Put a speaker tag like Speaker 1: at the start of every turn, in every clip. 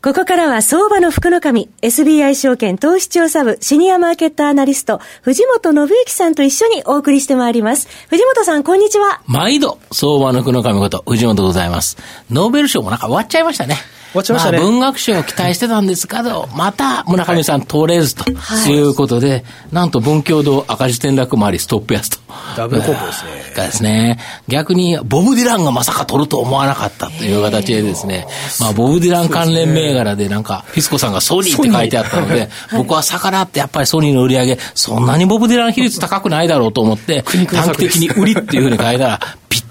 Speaker 1: ここからは相場の福の神、SBI 証券投資調査部シニアマーケットアナリスト、藤本信之さんと一緒にお送りしてまいります。藤本さん、こんにちは。
Speaker 2: 毎度、相場の福の神こと、藤本でございます。ノーベル賞もなんか終わっちゃいましたね。
Speaker 3: 終わっちゃいましたね。
Speaker 2: まあ、文学賞を期待してたんですけど、また村上さん通れずとい。うことで、はい、なんと文教堂赤字転落もありストップ安と。
Speaker 3: ダブルコンボですね。
Speaker 2: がですね、逆にボブ・ディランがまさか取ると思わなかったという形でですね、まあ、ボブ・ディラン関連銘柄でなんか、フィスコさんがソニーって書いてあったので、僕は逆らってやっぱりソニーの売り上げ、そんなにボブ・ディラン比率高くないだろうと思って、短期的に売りっていうふうに書いたら、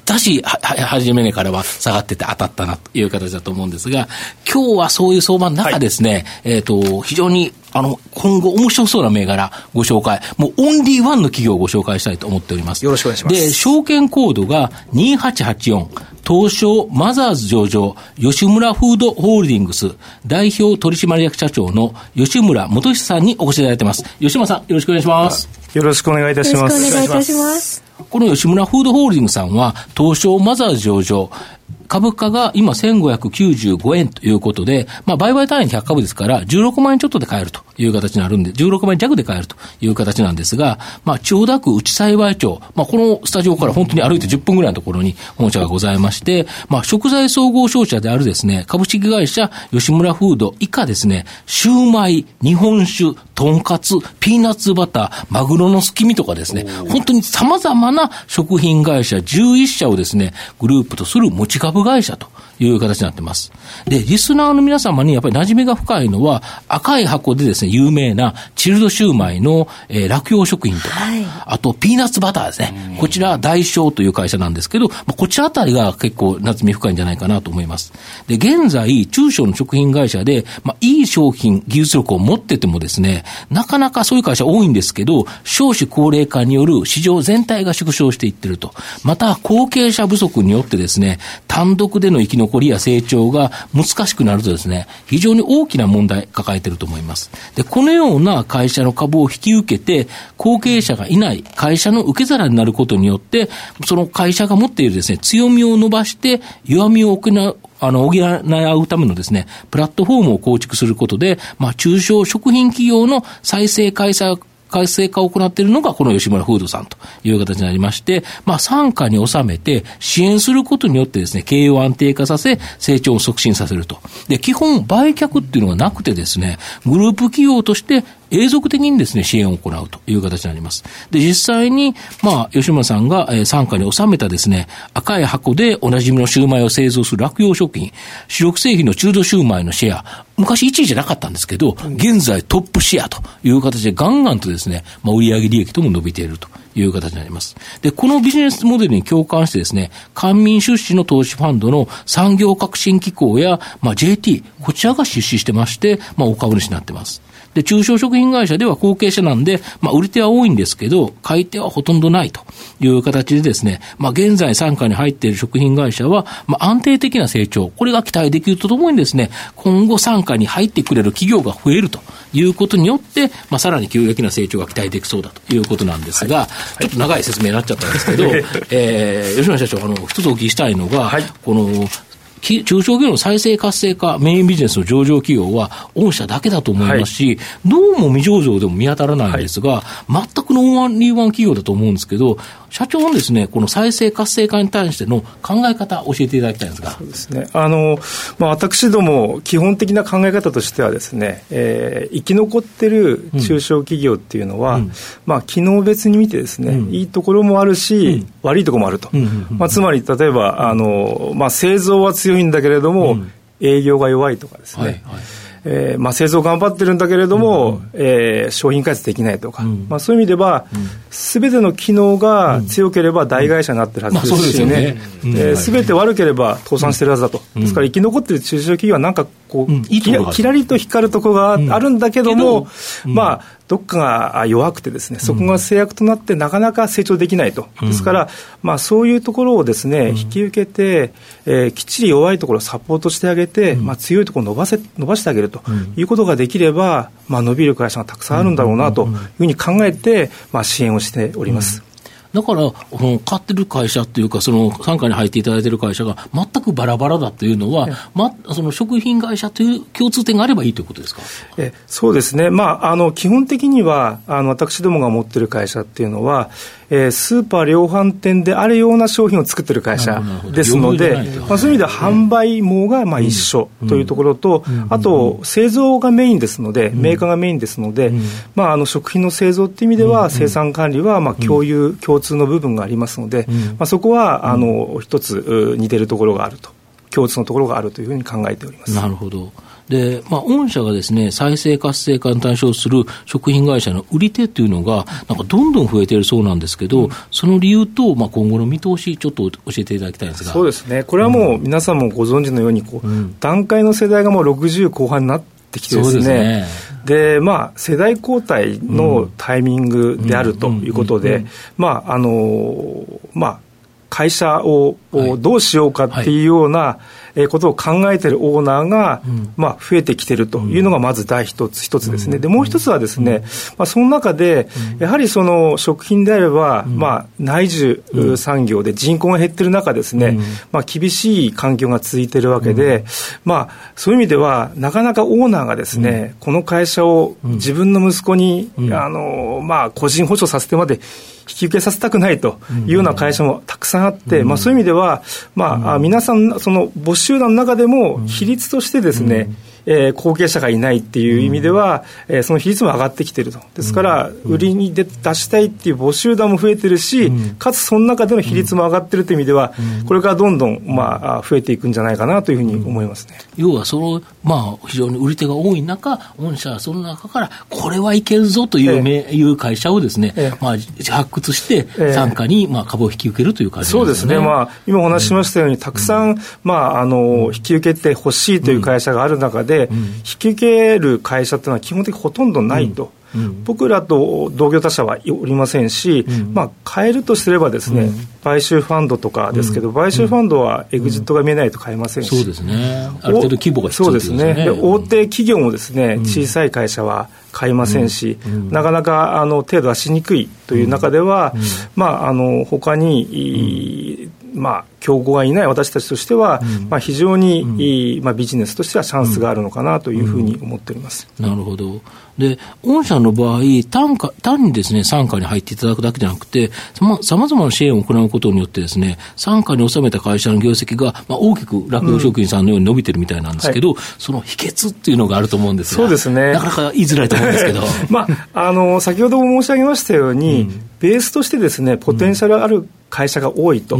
Speaker 2: ぴったし、は、初めからは下がってて当たったなという形だと思うんですが、今日はそういう相場の中ですね、はい、えっ、と、非常にあの、今後面白そうな銘柄ご紹介。もうオンリーワンの企業をご紹介したいと思っております。
Speaker 3: よろしくお願いします。
Speaker 2: で、証券コードが2884。東証マザーズ上場、吉村フードホールディングス代表取締役社長の吉村元久さんにお越しいただいてます。吉村さん、よろしくお願いします。
Speaker 3: よろしくお願いいたします。
Speaker 1: よろしくお願いいたします。
Speaker 2: この吉村フードホールディングスさんは、東証マザーズ上場、株価が今1595円ということで、まあ、売買単位100株ですから、16万円ちょっとで買えるという形になるんで、16万円弱で買えるという形なんですが、まあ、千代田区内幸町、まあ、このスタジオから本当に歩いて10分ぐらいのところに本社がございまして、まあ、食材総合商社であるですね、株式会社吉村フード以下ですね、シューマイ、日本酒、とんかつ、ピーナッツバター、マグロのすき身とかですね、本当に様々な食品会社11社をですね、グループとする持ち株株会社という形になってます。で、リスナーの皆様にやっぱり馴染みが深いのは、赤い箱でですね、有名なチルドシューマイの、えー、落葉食品とか、はい、あとピーナッツバターですね。こちら、大小という会社なんですけど、まあ、こちらあたりが結構馴染み深いんじゃないかなと思います。で、現在、中小の食品会社で、まあ、いい商品、技術力を持っててもですね、なかなかそういう会社多いんですけど、少子高齢化による市場全体が縮小していってると。また、後継者不足によってですね、単独での生き残りや成長が難しくなるとですね、非常に大きな問題抱えてると思います。で、このような会社の株を引き受けて、後継者がいない会社の受け皿になることによって、その会社が持っているですね、強みを伸ばして、弱みを補う、あの、補い合うためのですね、プラットフォームを構築することで、まあ、中小食品企業の再生開催活性化を行っているのがこの吉村フードさんという形になりまして、まあ、参加に収めて支援することによってですね、経営を安定化させ、成長を促進させると。で、基本売却っていうのがなくてですね、グループ企業として永続的にですね、支援を行うという形になります。で、実際に、まあ、吉村さんが、えー、傘下に収めたですね、赤い箱でおなじみのシューマイを製造する落葉食品、主力製品の中途シューマイのシェア、昔1位じゃなかったんですけど、現在トップシェアという形でガンガンとですね、まあ、売上利益とも伸びているという形になります。で、このビジネスモデルに共感してですね、官民出資の投資ファンドの産業革新機構や、まあ、JT、こちらが出資してまして、まあ、お株主になってます。で、中小食品会社では後継者なんで、まあ、売り手は多いんですけど、買い手はほとんどないという形でですね、まあ、現在傘下に入っている食品会社は、まあ、安定的な成長、これが期待できるとともにですね、今後傘下に入ってくれる企業が増えるということによって、まあ、さらに急激な成長が期待できそうだということなんですが、ちょっと長い説明になっちゃったんですけど、えー、吉村社長、あの、一つお聞きしたいのが、はい、この、中小企業の再生活性化、メインビジネスの上場企業は、御社だけだと思いますし、はい、どうも未上場でも見当たらないんですが、はい、全くノーワンリーワン企業だと思うんですけど、社長のですね、この再生活性化に対しての考え方、教えていただきたいんですが。
Speaker 3: そうですね。あの、まあ、私ども、基本的な考え方としてはですね、えー、生き残ってる中小企業っていうのは、うん、まあ、機能別に見てですね、うん、いいところもあるし、うん、悪いところもあると。まあ、つまり、例えば、あの、まあ、製造は強いんだけれども、営業が弱いとかですね。はいはい。えーまあ、製造頑張ってるんだけれども、うん、えー、商品開発できないとか、うん、まあ、そういう意味では、す、べ、ての機能が強ければ大会社になってるはずですしね、すべ、て悪ければ倒産してるはずだと、ですから生き残ってる中小企業はなんかこう、いいキラリと光るところがあるんだけども、まあ、どっかが弱くてですね、そこが制約となってなかなか成長できないと。ですから、まあ、そういうところをですね、引き受けて、えー、きっちり弱いところをサポートしてあげて、まあ、強いところを伸ばせ、伸ばしてあげるということができれば、まあ、伸びる会社がたくさんあるんだろうなというふうに考えて、まあ、支援をしております。
Speaker 2: だから、買ってる会社っていうか、その傘下に入っていただいている会社が全くバラバラだというのは、ま、その食品会社という共通点があればいいということですか？
Speaker 3: えそうですね、まあ、あの基本的にはあの、私どもが持っている会社っていうのは、えー、スーパー量販店であるような商品を作ってる会社ですので、まあ、そういう意味では販売網がまあ一緒というところと、あと製造がメインですので、メーカーがメインですので、まあ、あの食品の製造っていう意味では、生産管理はまあ共有、共通の部分がありますので、まあ、そこはあの一つ似てるところがあると。共通のところがあるというふうに考えております。
Speaker 2: なるほど。で、まあ、御社がですね、再生活性化に対象する食品会社の売り手というのが、なんかどんどん増えているそうなんですけど、うん、その理由と、まあ、今後の見通し、ちょっと教えていただきたいんですが。
Speaker 3: そうですね。これはもう皆さんもご存知のように、こう、うん、段階の世代がもう60後半になってきてですね。で、まあ、世代交代のタイミングであるということで、まあ、あの、まあ、会社をどうしようかっていうような、はいことを考えているオーナーが、まあ、増えてきてるというのがまず第一つ一つですね。で、もう一つはですね、まあ、その中で、やはりその食品であれば、まあ、内需産業で人口が減ってる中ですね、まあ、厳しい環境が続いているわけで、まあ、そういう意味では、なかなかオーナーがですね、この会社を自分の息子に、あの、まあ、個人保証させてまで引き受けさせたくないというような会社もたくさんあって、まあ、そういう意味では、まあ、皆さん、その募集団の中でも、比率としてですね、えー、後継者がいないっていう意味では、うん、えー、その比率も上がってきてると。ですから、売りに出出したいっていう募集団も増えてるし、うん、かつその中での比率も上がってるという意味では、うん、これからどんどん、まあ、増えていくんじゃないかなというふうに思いますね。
Speaker 2: 要は、その、まあ、非常に売り手が多い中、御社はその中から、これはいけるぞという,、えいう会社をですね、えまあ、発掘して、傘下に、まあ、株を引き受けるという感じですね。そうですね。
Speaker 3: まあ、今お話ししましたように、たくさん、まあ、あの、引き受けてほしいという会社がある中で、で、引き受ける会社っていうのは基本的にほとんどないと。うん、僕らと同業他社はおりませんし、うん、まあ、買えるとすればですね、うん、買収ファンドとかですけど、買収ファンドはエグジットが見えないと買えませんし、
Speaker 2: そうですね、ある程度規模が必要
Speaker 3: ですね。で大手企業もですね、小さい会社は買いませんし、なかなかあの手出しにくいという中では、まあ、あの他に、まあ、競合がいない私たちとしては、うん、まあ、非常にいい、まあ、ビジネスとしてはチャンスがあるのかなというふうに思っております、
Speaker 2: うん、なるほど。で、御社の場合、単価、単にですね、傘下に入っていただくだけじゃなくて、さまざまな支援を行うことによってですね、傘下に収めた会社の業績が、まあ、大きく酪農食品さんのように伸びてるみたいなんですけど、うんはい、その秘訣っていうのがあると思うんですが、
Speaker 3: そうですね。
Speaker 2: なかなか言いづらいと思うんですけど。
Speaker 3: まあ、あの、先ほども申し上げましたように、ベースとしてですね、ポテンシャルある会社が多いと、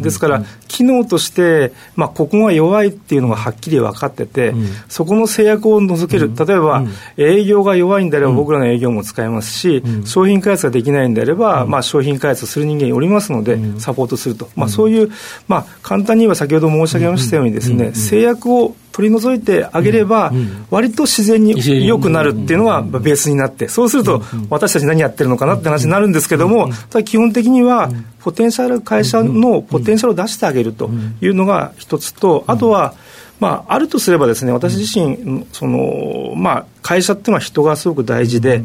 Speaker 3: ですから、機能として、まあ、ここが弱いっていうのがはっきり分かってて、うん、そこの制約を除ける、例えば、うん、営業が弱いんであれば、僕らの営業も使えますし、うん、商品開発ができないんであれば、まあ、商品開発する人間おりますので、サポートすると、まあ、そういう、まあ、簡単に言えば先ほど申し上げましたようにですね、制約を取り除いてあげれば、割と自然に良くなるっていうのがベースになって、そうすると、私たち何やってるのかなって話になるんですけども、ただ基本的には、ポテンシャル会社のポテンシャルを出してあげるというのが一つと、あとは、まあ、あるとすればですね、私自身、その、まあ、会社っていうのは人がすごく大事で、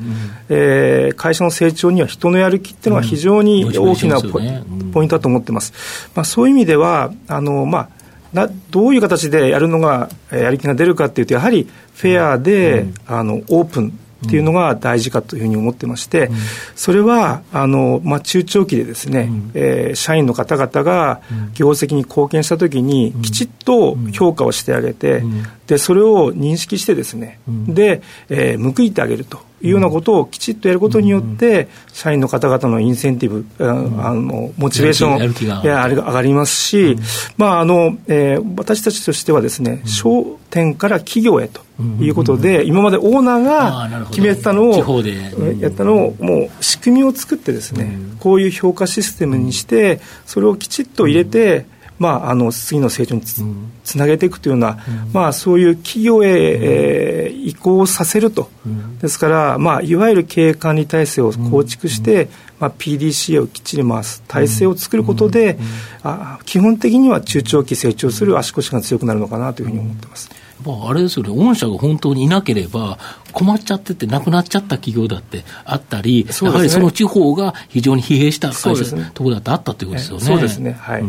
Speaker 3: えー、会社の成長には人のやる気っていうのは非常に大きなポ,、イントだと思ってます。まあ、そういう意味では、あの、まあ、などういう形でやるのが、やる気が出るかっていうと、やはりフェアで、うん、あのオープンっていうのが大事かというふうに思ってまして、うん、それはあの、まあ、中長期でですね、うん、えー、社員の方々が業績に貢献したときに、きちっと評価をしてあげて、でそれを認識してですね、で、えー、報いてあげるというようなことをきちっとやることによって、社員の方々のインセンティブ、あのモチベーションや上がりますし、まああのえー、私たちとしてはですね、商店から企業へということで、今までオーナーが決めたのを、やったのを、もう仕組みを作ってですね、こういう評価システムにして、それをきちっと入れて、まあ、あの次の成長につ,、つなげていくというような、まあ、そういう企業へ、えー、移行させると、ですから、まあ、いわゆる経営管理体制を構築して、まあ、PDCA をきっちり回す体制を作ることで、あ基本的には中長期成長する足腰が強くなるのかなというふうに思ってます。
Speaker 2: あれですよね、御社が本当にいなければ、困っちゃってて、なくなっちゃった企業だってあったり、ね、やはりその地方が非常に疲弊した会社、ね、ところだってあったということですよね。
Speaker 3: そうですね、はい、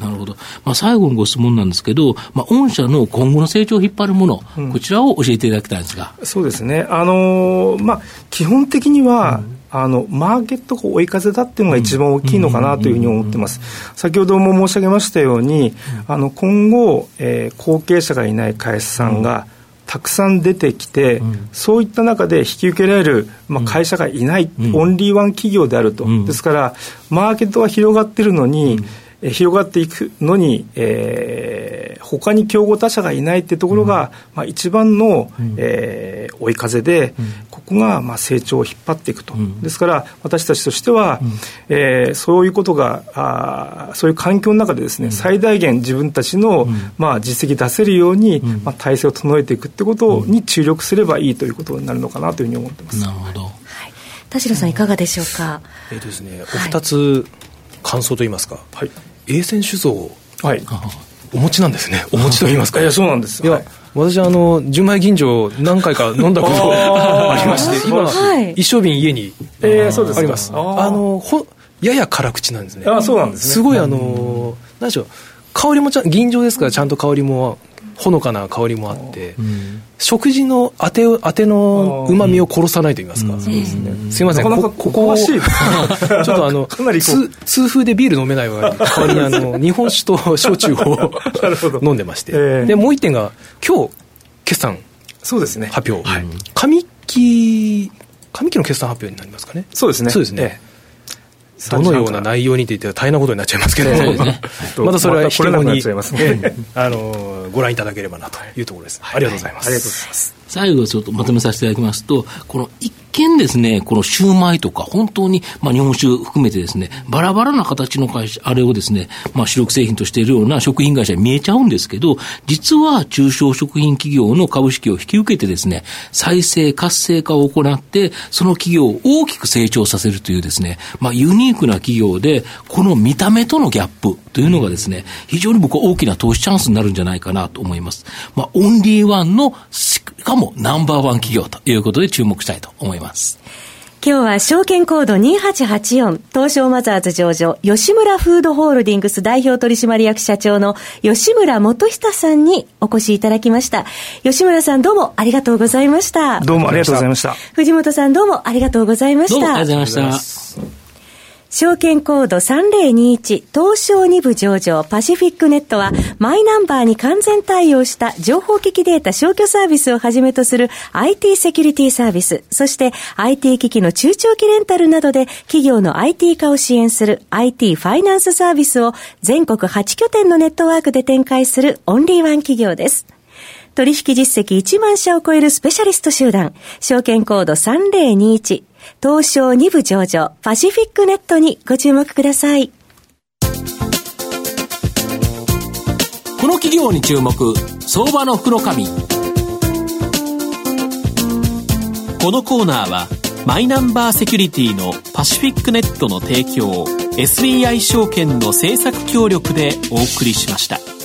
Speaker 2: なるほど、まあ、最後のご質問なんですけど、まあ、御社の今後の成長を引っ張るもの、うん、こちらを教えていただきたいんですが。
Speaker 3: そうですね、あのー、まあ、基本的には、うん。あのマーケットが追い風だっていうのが一番大きいのかなというふうに思ってます。先ほども申し上げましたように、あの今後、えー、後継者がいない会社さんが、たくさん出てきて、うん、そういった中で引き受けられる、まあ、会社がいない、うん、オンリーワン企業であると、うん、ですから、マーケットが広がっているのに、え広がっていくのに、えー、他に競合他社がいないっていうところが、まあ、一番の、えー、追い風で、ここがまあ成長を引っ張っていくと、ですから私たちとしては、えー、そういうことがあそういう環境の中でですね、最大限自分たちの、まあ、実績出せるように、まあ、体制を整えていくってことに注力すればいいということになるのかなというふうに思ってます。
Speaker 2: なるほど。
Speaker 1: 田代さんいかがでしょうか、
Speaker 4: えーとですね、お二つ感想といいますか、はい、A 線酒造、はい、お持ちなんですね。お持ちといいますか。
Speaker 3: いやそうなんです。いや、はい、
Speaker 4: 私あの純米吟醸何回か飲んだこと ありまして今、はい、一升瓶家に、
Speaker 3: えー、そうです
Speaker 4: あります。あのほやや辛口なんですね。
Speaker 3: あそうなんですね。
Speaker 4: すごいあの何でしょう。香りもちゃ吟醸ですからちゃんと香りもほのかな香りもあって、うん、食事のあてあてのうまみを殺さないと言いますか、うん、すね、すいません。
Speaker 3: こここ ちょ
Speaker 4: っとあの 痛痛風でビール飲めないわ代わりにあの日本酒と焼酎を 飲んでまして、えー、でもう一点が今日決算
Speaker 3: そうですね。
Speaker 4: 発表、はい、上期上期の決算発表になりますかね。
Speaker 3: そうですね。
Speaker 4: そうですね、えーどのような内容にって言って大変なことになっちゃいますけど、ね、またそれは引き後に、あのご覧いただければなというところです、ありがとうございます。ありがとうございます。
Speaker 2: 最後ちょっとまとめさせていただきますと、この一見ですね、このシューマイとか、本当に、まあ日本酒含めてですね、バラバラな形の会社、あれをですね、まあ主力製品としているような食品会社に見えちゃうんですけど、実は中小食品企業の株式を引き受けてですね、再生活性化を行って、その企業を大きく成長させるというですね、まあユニークな企業で、この見た目とのギャップというのがですね、非常に僕は大きな投資チャンスになるんじゃないかなと思います。まあオンリーワンの、かもナンバーワン企業ということで注目したいと思います。
Speaker 1: 今日は証券コード2884東証マザーズ上場吉村フードホールディングス代表取締役社長の吉村元久さんにお越しいただきました。吉村さんどうもありがとうございました。
Speaker 3: どうもありがとうございました。
Speaker 1: 藤本さんどうもありがとうございました。どうも
Speaker 2: ありがとうございました。
Speaker 1: 証券コード3021東証2部上場パシフィックネットはマイナンバーに完全対応した情報機器データ消去サービスをはじめとする IT セキュリティサービス、そして IT 機器の中長期レンタルなどで企業の IT 化を支援する IT ファイナンスサービスを全国8拠点のネットワークで展開するオンリーワン企業です。取引実績1万社を超えるスペシャリスト集団、証券コード3021東証2部上場パシフィックネットにご注目ください。
Speaker 5: この企業に注目、相場の福の神。このコーナーは、マイナンバーセキュリティのパシフィックネットの提供、SBI 証券の政策協力でお送りしました。